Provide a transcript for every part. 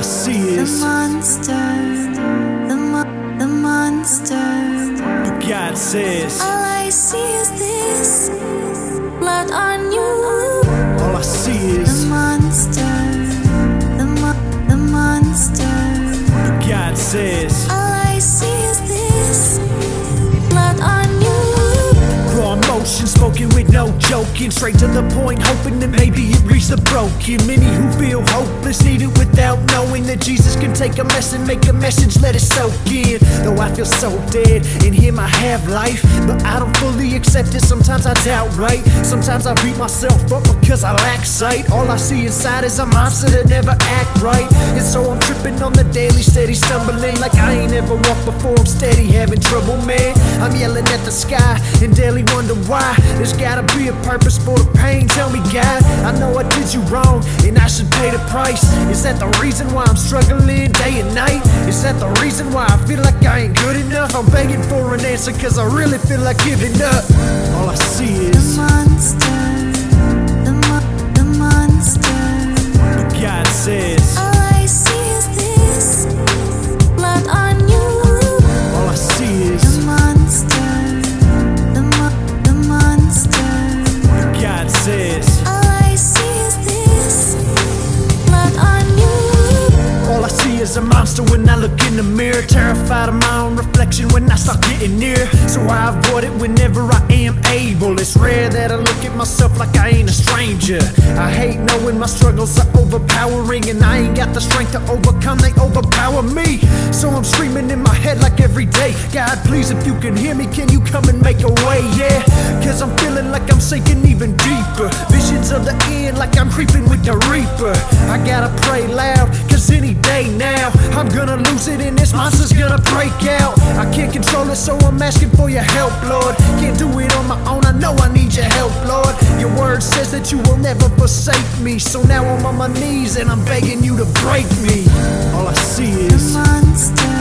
I see The is monster, the mo- the monster. but God says. All I see is this blood on you. All I see The is monster, the mo- the monster. but God says. All I see is this blood on you. Raw emotion spoken with no joking. Straight to the point, hoping that maybe it reached the broken. Many who feel hopeless need it without knowing that Jesus can take a mess and make a message, let it soak in. Though I feel so dead, in Him I have life. But I don't fully accept it, sometimes I doubt right. Sometimes I beat myself up because I lack sight. All I see inside is a monster that never act right. And so I'm tripping on the daily, steady stumbling like I ain't ever walked before. I'm steady having trouble, man. I'm yelling at the sky and daily wonder why. There's gotta be a purpose for the pain. Tell me, God, I know I did you wrong and I should pay the price. Is that the reason why I'm struggling day and night? Is that the reason why I feel like I ain't good enough? I'm begging for an answer cause I really feel like giving up. All I see is look in the mirror. Terrified of my own reflection when I start getting near. So I avoid it whenever I am able. It's rare that I look at myself like I ain't a stranger. I hate knowing my struggles are overpowering and I ain't got the strength to overcome. They overpower me. So I'm screaming in my head like every day. God, please, if you can hear me, can you come and make a way? Yeah, cause I'm feeling like I'm sinking even deeper. Visions of the end like I'm creeping the reaper. I gotta pray loud, cause any day now I'm gonna lose it and this monster's gonna break out. I can't control it, so I'm asking for your help, Lord. Can't do it on my own, I know I need your help, Lord. Your word says that you will never forsake me. So now I'm on my knees and I'm begging you to break me. All I see is monster,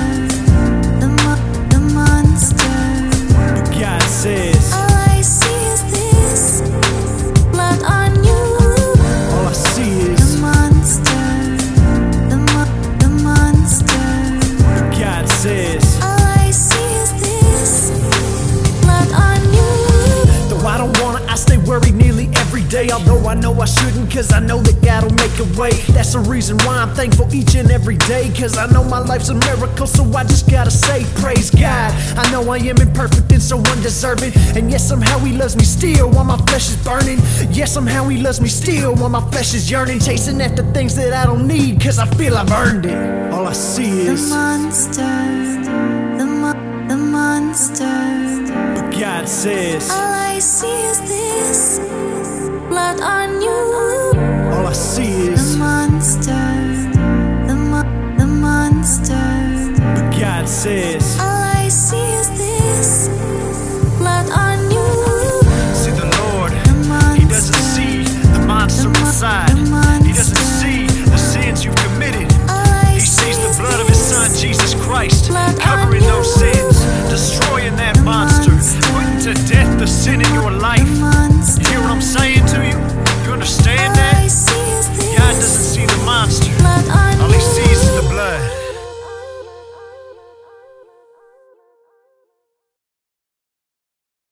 nearly every day. Although I know I shouldn't, cause I know that God will make a way. That's the reason why I'm thankful each and every day. Cause I know my life's a miracle, so I just gotta say, Praise God. I know I am imperfect and so undeserving. And yes, somehow He loves me still while my flesh is burning. Yes, somehow He loves me still while my flesh is yearning. Chasing after things that I don't need, cause I feel I've earned it. All I see The is monster, the mo- the monster. what God says. this. All I see is this blood on you. See the Lord, the He doesn't see the monster the inside. The monster. He doesn't see the sins you've committed. He sees the blood of His Son, Jesus Christ, blood covering those sins, destroying that monster, monster, putting to death the sin in your life. You hear what I'm saying to you?